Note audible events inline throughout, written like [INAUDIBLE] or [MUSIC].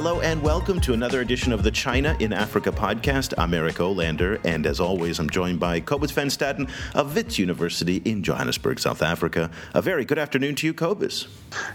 Hello and welcome to another edition of the China in Africa podcast. I'm Eric Olander, and as always, I'm joined by Cobus van Staden of Wits University in Johannesburg, South Africa. A very good afternoon to you, Cobus.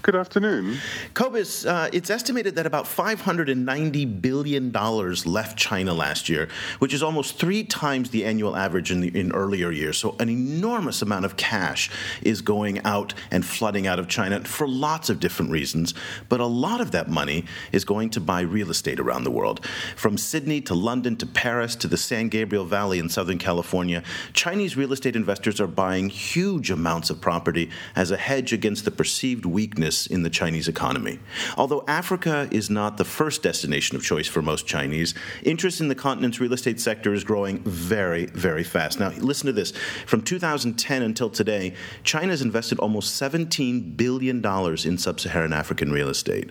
Good afternoon. Cobus, uh, it's estimated that about $590 billion left China last year, which is almost three times the annual average in, the, in earlier years. So, an enormous amount of cash is going out and flooding out of China for lots of different reasons. But a lot of that money is going to buy real estate around the world. From Sydney to London to Paris to the San Gabriel Valley in Southern California, Chinese real estate investors are buying huge amounts of property as a hedge against the perceived weakness in the Chinese economy. Although Africa is not the first destination of choice for most Chinese, interest in the continent's real estate sector is growing very, very fast. Now, listen to this. From 2010 until today, China has invested almost $17 billion in sub Saharan African real estate.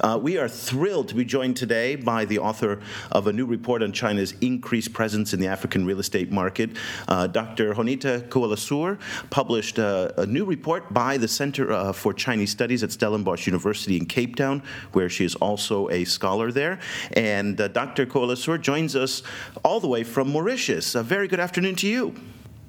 Uh, we are thrilled to be joined today by the author of a new report on China's increased presence in the African real estate market. Uh, Dr. Honita Cowaloosur published uh, a new report by the Center uh, for Chinese Studies at Stellenbosch University in Cape Town, where she is also a scholar there. And uh, Dr. Cowaloosur joins us all the way from Mauritius. A very good afternoon to you.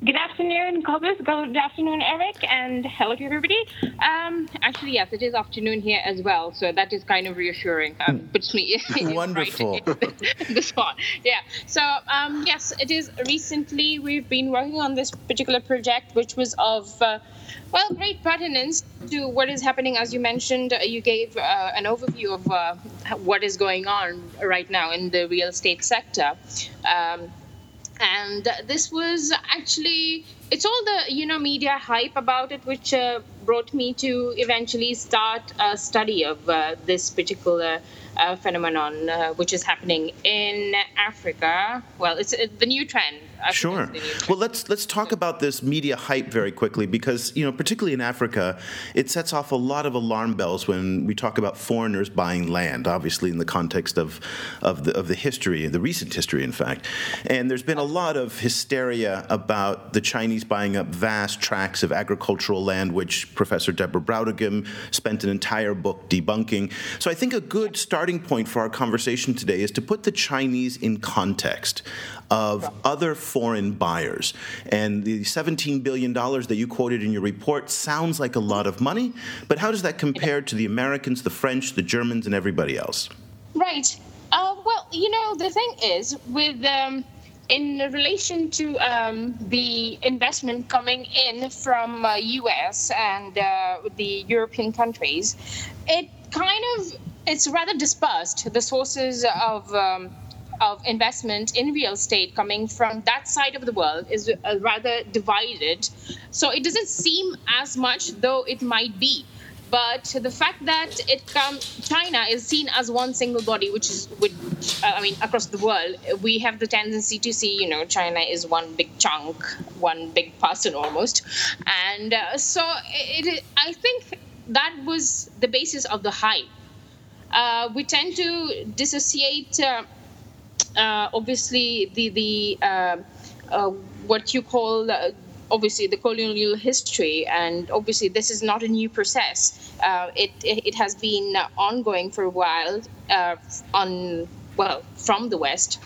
Good afternoon, Cobus. Good afternoon, Eric, and hello to everybody. Um, actually, yes, it is afternoon here as well, so that is kind of reassuring. Um, puts me [LAUGHS] wonderful right [LAUGHS] the spot. Yeah. So um, yes, it is. Recently, we've been working on this particular project, which was of uh, well, great pertinence to what is happening. As you mentioned, uh, you gave uh, an overview of uh, what is going on right now in the real estate sector. Um, and this was actually it's all the you know media hype about it which uh, brought me to eventually start a study of uh, this particular uh, phenomenon uh, which is happening in Africa. Well, it's uh, the new trend. Sure. Well, let's let's talk about this media hype very quickly because you know, particularly in Africa, it sets off a lot of alarm bells when we talk about foreigners buying land. Obviously, in the context of of the of the history, the recent history, in fact, and there's been a lot of hysteria about the Chinese buying up vast tracts of agricultural land, which Professor Deborah Brautigam spent an entire book debunking. So I think a good starting point for our conversation today is to put the Chinese in context of other foreign buyers. And the $17 billion that you quoted in your report sounds like a lot of money, but how does that compare to the Americans, the French, the Germans, and everybody else? Right. Uh, well, you know, the thing is, with. Um, in relation to um, the investment coming in from uh, US and uh, the European countries, it kind of it's rather dispersed. The sources of um, of investment in real estate coming from that side of the world is uh, rather divided. So it doesn't seem as much, though it might be. But the fact that it come, China is seen as one single body, which is, which, uh, I mean, across the world, we have the tendency to see, you know, China is one big chunk, one big person almost, and uh, so it, I think that was the basis of the hype. Uh, we tend to dissociate uh, uh, obviously the the uh, uh, what you call obviously the colonial history and obviously this is not a new process. Uh, it, it has been ongoing for a while uh, on well from the west.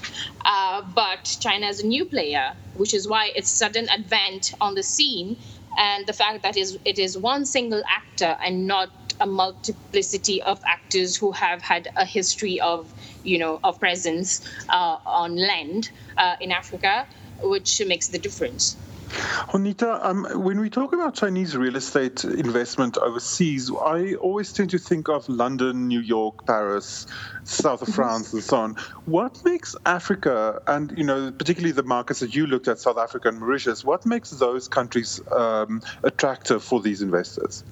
Uh, but china is a new player which is why its sudden advent on the scene and the fact that is it is one single actor and not a multiplicity of actors who have had a history of you know, of presence uh, on land uh, in Africa, which makes the difference. Honita, um, when we talk about Chinese real estate investment overseas, I always tend to think of London, New York, Paris, south of mm-hmm. France, and so on. What makes Africa, and you know, particularly the markets that you looked at, South Africa and Mauritius, what makes those countries um, attractive for these investors?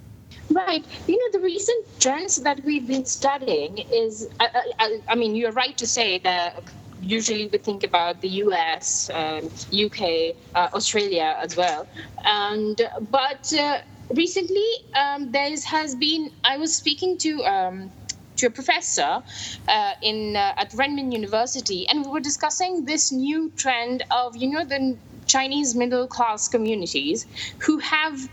Right. You know, the recent trends that we've been studying is, I, I, I mean, you're right to say that usually we think about the US, um, UK, uh, Australia as well. And, but uh, recently, um, there has been, I was speaking to, um, to a professor uh, in uh, at Renmin University, and we were discussing this new trend of you know the Chinese middle class communities who have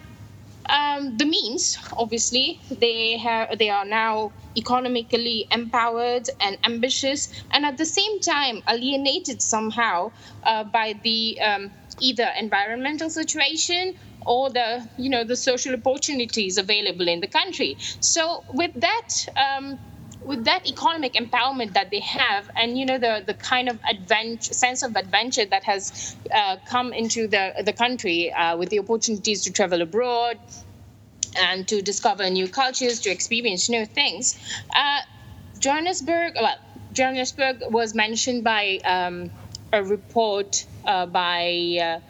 um, the means. Obviously, they have they are now economically empowered and ambitious, and at the same time alienated somehow uh, by the um, either environmental situation or the you know the social opportunities available in the country. So with that. Um, with that economic empowerment that they have and you know the the kind of adventure sense of adventure that has uh, come into the the country uh, with the opportunities to travel abroad and to discover new cultures to experience new things. Uh, johannesburg well johannesburg was mentioned by um, a report uh, by uh,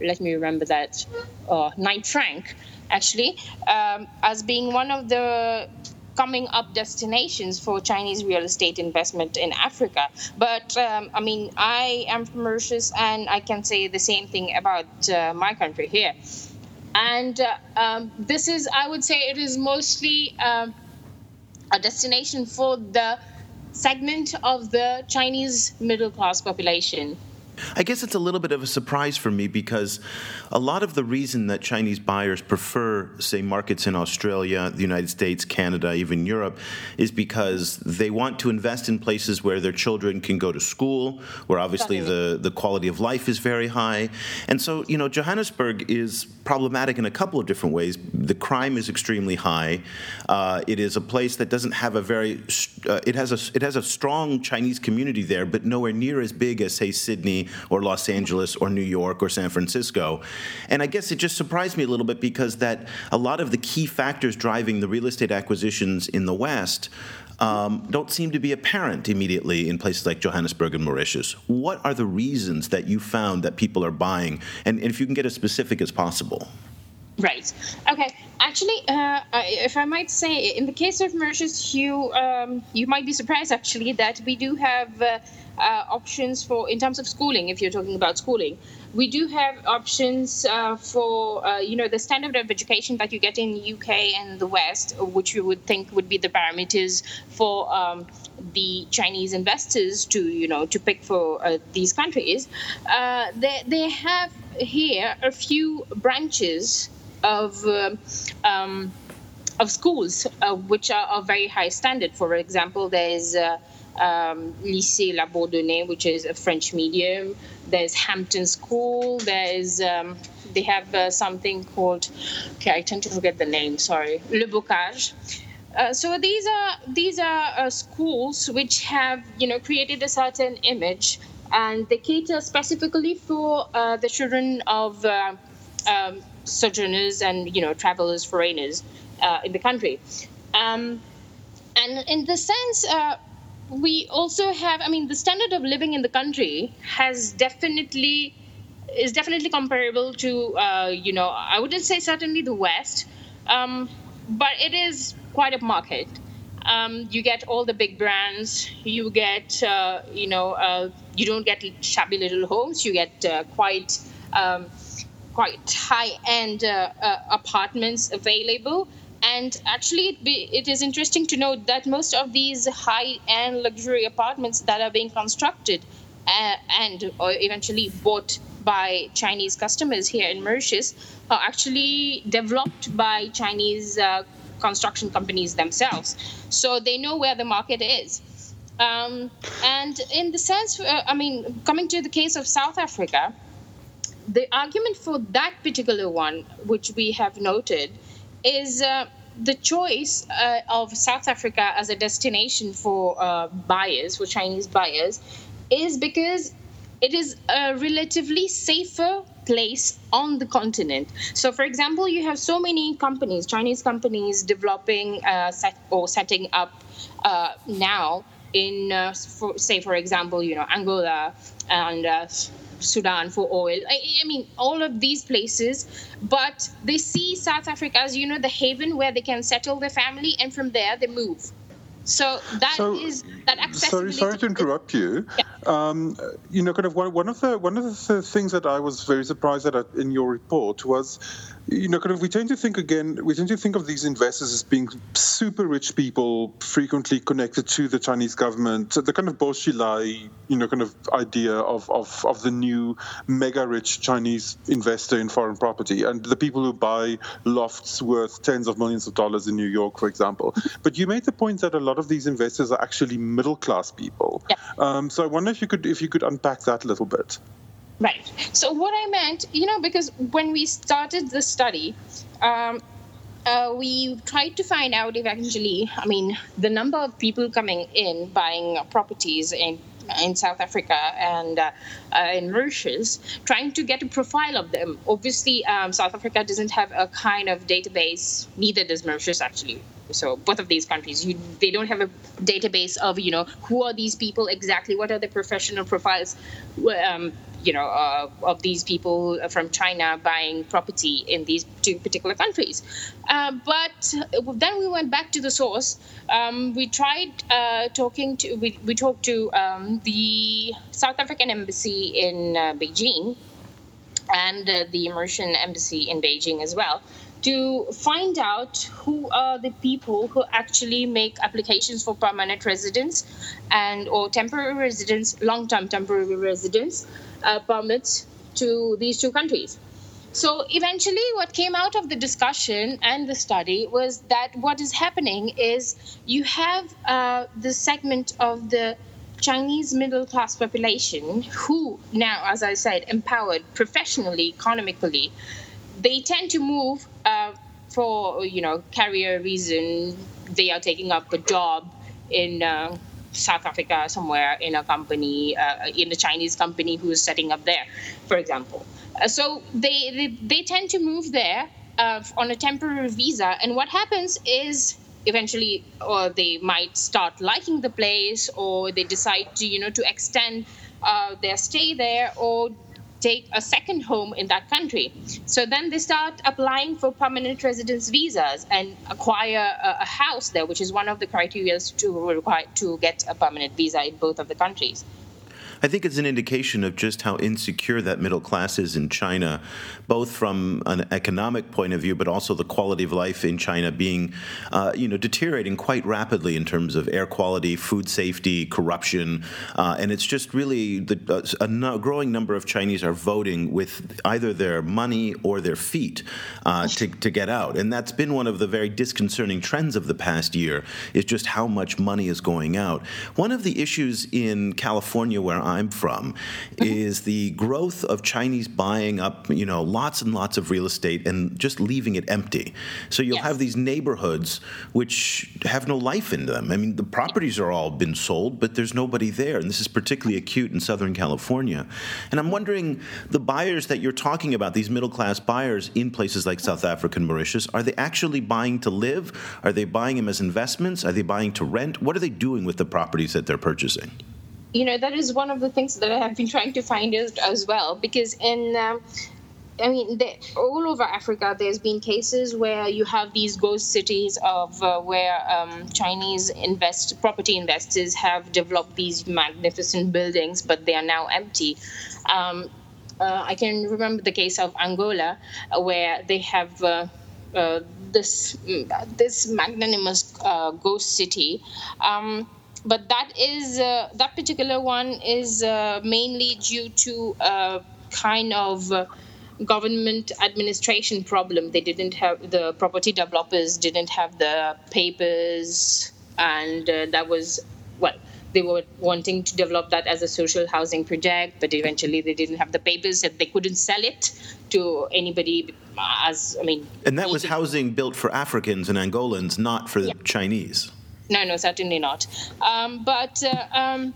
let me remember that. Uh, Knight Frank actually um, as being one of the coming up destinations for Chinese real estate investment in Africa. But um, I mean, I am from Mauritius, and I can say the same thing about uh, my country here. And uh, um, this is, I would say, it is mostly um, a destination for the segment of the Chinese middle class population. I guess it's a little bit of a surprise for me because a lot of the reason that Chinese buyers prefer, say, markets in Australia, the United States, Canada, even Europe, is because they want to invest in places where their children can go to school, where obviously the, the quality of life is very high. And so, you know, Johannesburg is problematic in a couple of different ways. The crime is extremely high. Uh, it is a place that doesn't have a very, uh, it, has a, it has a strong Chinese community there, but nowhere near as big as, say, Sydney or Los Angeles or New York or San Francisco. And I guess it just surprised me a little bit because that a lot of the key factors driving the real estate acquisitions in the West um, don't seem to be apparent immediately in places like Johannesburg and Mauritius. What are the reasons that you found that people are buying? And, and if you can get as specific as possible. Right. Okay. Actually, uh, if I might say, in the case of Mauritius, you um, you might be surprised actually that we do have uh, uh, options for in terms of schooling. If you're talking about schooling, we do have options uh, for uh, you know the standard of education that you get in UK and the West, which you would think would be the parameters for. Um, the Chinese investors to you know to pick for uh, these countries, they they have here a few branches of uh, um, of schools uh, which are of very high standard. For example, there's uh, um, Lycée La Bourdonnais, which is a French medium. There's Hampton School. There's um, they have uh, something called okay, I tend to forget the name. Sorry, Le Bocage. Uh, so these are these are uh, schools which have you know created a certain image and they cater specifically for uh, the children of uh, um, sojourners and you know travelers, foreigners uh, in the country. Um, and in the sense, uh, we also have. I mean, the standard of living in the country has definitely is definitely comparable to uh, you know I wouldn't say certainly the West, um, but it is quite a market. Um, you get all the big brands. You get, uh, you know, uh, you don't get shabby little homes. You get uh, quite um, quite high-end uh, uh, apartments available. And actually, it, be, it is interesting to note that most of these high-end luxury apartments that are being constructed uh, and eventually bought by Chinese customers here in Mauritius are actually developed by Chinese uh, construction companies themselves. So they know where the market is. Um, and in the sense, uh, I mean, coming to the case of South Africa, the argument for that particular one, which we have noted, is uh, the choice uh, of South Africa as a destination for uh, buyers, for Chinese buyers, is because it is a relatively safer place on the continent. So, for example, you have so many companies, Chinese companies, developing uh, set or setting up uh, now in, uh, for, say, for example, you know, Angola and uh, Sudan for oil. I, I, mean, all of these places, but they see South Africa as, you know, the haven where they can settle their family, and from there they move. So that so, is that accessibility. Sorry, sorry to interrupt you. Yeah. Um, you know, kind of one, one of the one of the things that I was very surprised at in your report was you know, kind of, we tend to think again, we tend to think of these investors as being super rich people, frequently connected to the Chinese government. The kind of Bo Xilai, you know, kind of idea of, of, of the new mega rich Chinese investor in foreign property, and the people who buy lofts worth tens of millions of dollars in New York, for example. But you made the point that a lot of these investors are actually middle class people. Yeah. Um, so I wonder if you could if you could unpack that a little bit. Right. So what I meant, you know, because when we started the study, um, uh, we tried to find out eventually. I mean, the number of people coming in buying properties in in South Africa and uh, uh, in Mauritius, trying to get a profile of them. Obviously, um, South Africa doesn't have a kind of database. Neither does Mauritius, actually. So both of these countries, you, they don't have a database of you know who are these people exactly, what are the professional profiles. Um, you know, uh, of these people from China buying property in these two particular countries. Uh, but then we went back to the source. Um, we tried uh, talking to, we, we talked to um, the South African embassy in uh, Beijing and uh, the Mauritian embassy in Beijing as well to find out who are the people who actually make applications for permanent residence and or temporary residence long-term temporary residence uh, permits to these two countries so eventually what came out of the discussion and the study was that what is happening is you have uh, the segment of the Chinese middle class population who now, as I said, empowered professionally, economically, they tend to move uh, for you know career reason. They are taking up a job in uh, South Africa somewhere in a company, uh, in a Chinese company who is setting up there, for example. Uh, so they, they, they tend to move there uh, on a temporary visa, and what happens is eventually or they might start liking the place or they decide to you know to extend uh, their stay there or take a second home in that country. So then they start applying for permanent residence visas and acquire a, a house there, which is one of the criteria to require to get a permanent visa in both of the countries. I think it's an indication of just how insecure that middle class is in China, both from an economic point of view, but also the quality of life in China being, uh, you know, deteriorating quite rapidly in terms of air quality, food safety, corruption, uh, and it's just really the, uh, a no, growing number of Chinese are voting with either their money or their feet uh, to, to get out, and that's been one of the very disconcerting trends of the past year is just how much money is going out. One of the issues in California where I'm from is the growth of Chinese buying up, you know, lots and lots of real estate and just leaving it empty. So you'll Yes. have these neighborhoods which have no life in them. I mean, the properties are all been sold, but there's nobody there, and this is particularly acute in Southern California. And I'm wondering, the buyers that you're talking about, these middle class buyers in places like South Africa and Mauritius, are they actually buying to live? Are they buying them as investments? Are they buying to rent? What are they doing with the properties that they're purchasing? You know that is one of the things that I have been trying to find out as well because in um, I mean the, all over Africa there's been cases where you have these ghost cities of uh, where um, Chinese invest property investors have developed these magnificent buildings but they are now empty. Um, uh, I can remember the case of Angola where they have. Uh, uh, this this magnanimous uh, ghost city, um, but that is uh, that particular one is uh, mainly due to a kind of uh, government administration problem. They didn't have the property developers didn't have the papers, and uh, that was well. They were wanting to develop that as a social housing project, but eventually they didn't have the papers and they couldn't sell it to anybody. As I mean, And that was housing built for Africans and Angolans, not for the Chinese. No, no, certainly not. Um, but uh, um,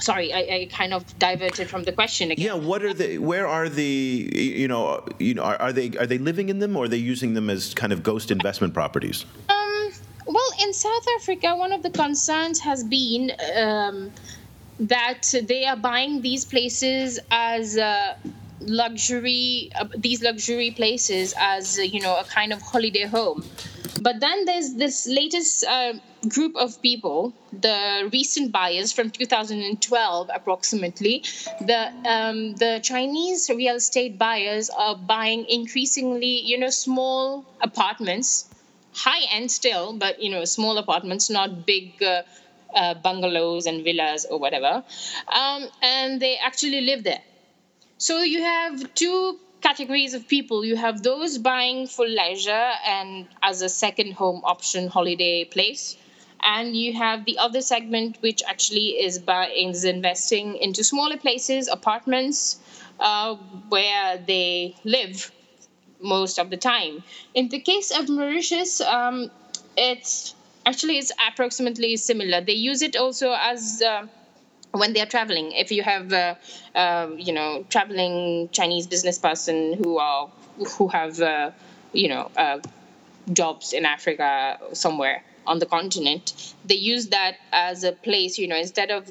sorry, I, I kind of diverted from the question again. Yeah, what are they? Where are the? You know, you know, are, are they are they living in them, or are they using them as kind of ghost investment properties? Um, well, in South Africa, one of the concerns has been um, that they are buying these places as uh, luxury, uh, these luxury places as uh, you know a kind of holiday home. But then there's this latest uh, group of people, the recent buyers from 2012 approximately. The um, the Chinese real estate buyers are buying increasingly, you know, small apartments, high end still, but you know, small apartments, not big. Uh, uh, bungalows and villas or whatever, um, and they actually live there. So you have two categories of people. You have those buying for leisure and as a second home option holiday place. And you have the other segment, which actually is buying, is investing into smaller places, apartments, uh, where they live most of the time. In the case of Mauritius, um, it's actually it's approximately similar. They use it also as uh, when they're traveling. If you have uh, uh, you know traveling chinese business person who are who have uh, you know uh, jobs in africa somewhere on the continent they use that as a place you know instead of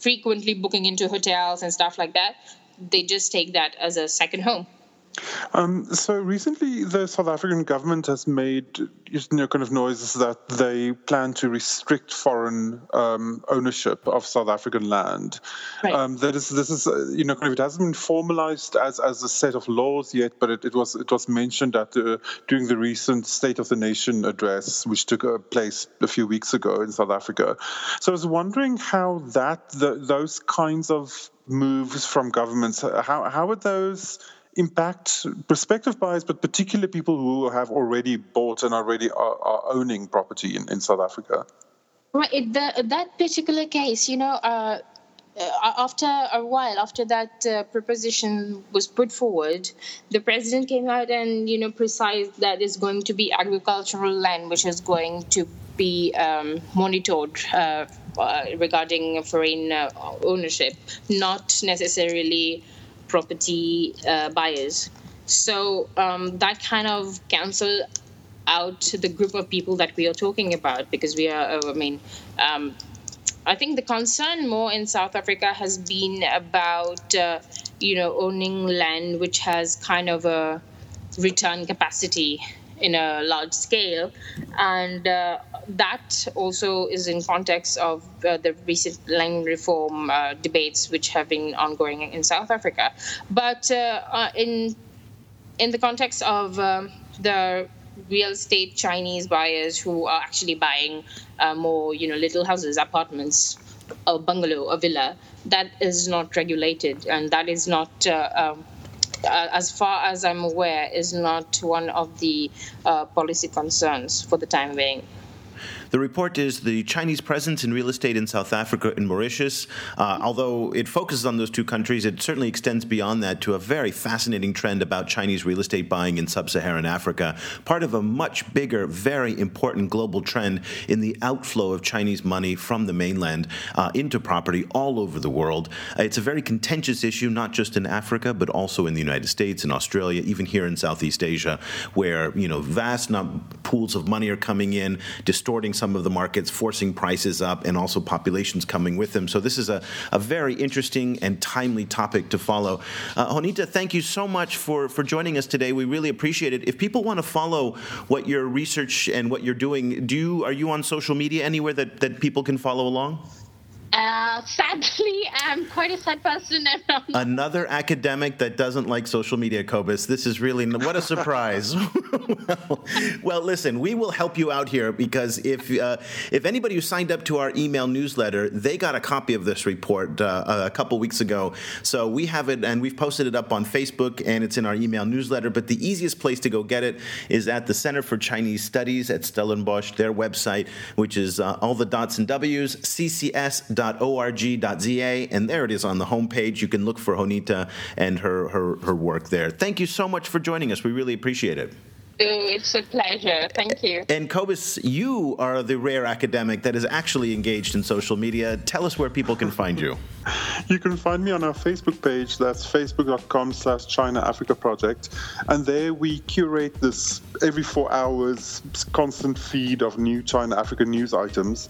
frequently booking into hotels and stuff like that they just take that as a second home um, so recently, the South African government has made you know kind of noises that they plan to restrict foreign um, ownership of South African land. Right. Um, that is, this is uh, you know kind of it hasn't been formalized as, as a set of laws yet, but it, it was it was mentioned at the, during the recent State of the Nation address, which took uh, place a few weeks ago in South Africa. So I was wondering how that the, those kinds of moves from governments how how would those impact prospective buyers, but particularly people who have already bought and already are, are owning property in, in South Africa? Right. The, that particular case, you know, uh, uh, after a while, after that uh, proposition was put forward, the president came out and you know precised that it's going to be agricultural land which is going to be um, monitored uh, uh regarding foreign uh, ownership, not necessarily property uh, buyers. So um, that kind of cancel out the group of people that we are talking about because we are, uh, I mean, um, I think the concern more in South Africa has been about, uh, you know, owning land which has kind of a return capacity in a large scale. And uh, that also is in context of uh, the recent land reform uh, debates which have been ongoing in South Africa. But uh, uh, in in the context of um, the real estate Chinese buyers who are actually buying uh, more, you know, little houses, apartments, a bungalow, a villa, that is not regulated, and that is not um, uh, as far as I'm aware, is not one of the uh, policy concerns for the time being. The report is the Chinese presence in real estate in South Africa and Mauritius. Uh, although it focuses on those two countries, it certainly extends beyond that to a very fascinating trend about Chinese real estate buying in sub Saharan Africa, part of a much bigger, very important global trend in the outflow of Chinese money from the mainland uh, into property all over the world. Uh, it's a very contentious issue, not just in Africa, but also in the United States and Australia, even here in Southeast Asia, where you know vast pools of money are coming in, distorting some of the markets, forcing prices up, and also populations coming with them. So this is a, a very interesting and timely topic to follow. Uh, Honita, thank you so much for, for joining us today. We really appreciate it. If people want to follow what your research and what you're doing, do you, are you on social media anywhere that, that people can follow along? Uh, sadly, I'm quite a sad person. Another academic that doesn't like social media, Cobus. This is really what a surprise. well, [LAUGHS] well, listen, we will help you out here because if uh, if anybody who signed up to our email newsletter, they got a copy of this report uh, a couple weeks ago. So we have it and we've posted it up on Facebook and it's in our email newsletter. But the easiest place to go get it is at the Center for Chinese Studies at Stellenbosch, their website, which is uh, all the dots and W's, CCS www.org.za, and there it is on the homepage. You can look for Honita and her, her, her work there. Thank you so much for joining us. We really appreciate it. It's a pleasure. Thank you. And Cobus, you are the rare academic that is actually engaged in social media. Tell us where people can find you. You can find me on our Facebook page. That's facebook.com slash China Africa Project. And there we curate this every four hours constant feed of new China Africa news items.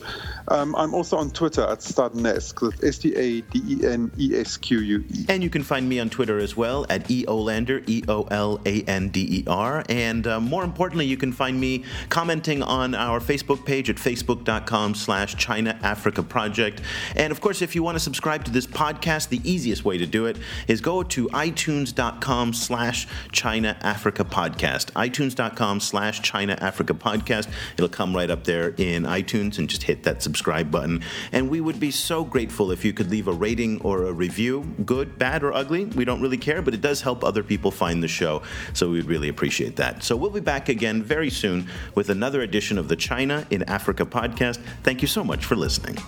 Um, I'm also on Twitter at Stadenesque. S T A D E N E S Q U E. And you can find me on Twitter as well at E Olander, E O L A N D E R. And uh, more importantly, you can find me commenting on our Facebook page at facebook.com slash China Africa Project. And of course, if you want to subscribe to this podcast, the easiest way to do it is go to itunes.com slash China Africa Podcast. iTunes.com slash China Africa Podcast. It'll come right up there in iTunes and just hit that subscribe button. And we would be so grateful if you could leave a rating or a review, good, bad, or ugly. We don't really care, but it does help other people find the show. So we'd really appreciate that. So we'll be back again very soon with another edition of the China in Africa podcast. Thank you so much for listening.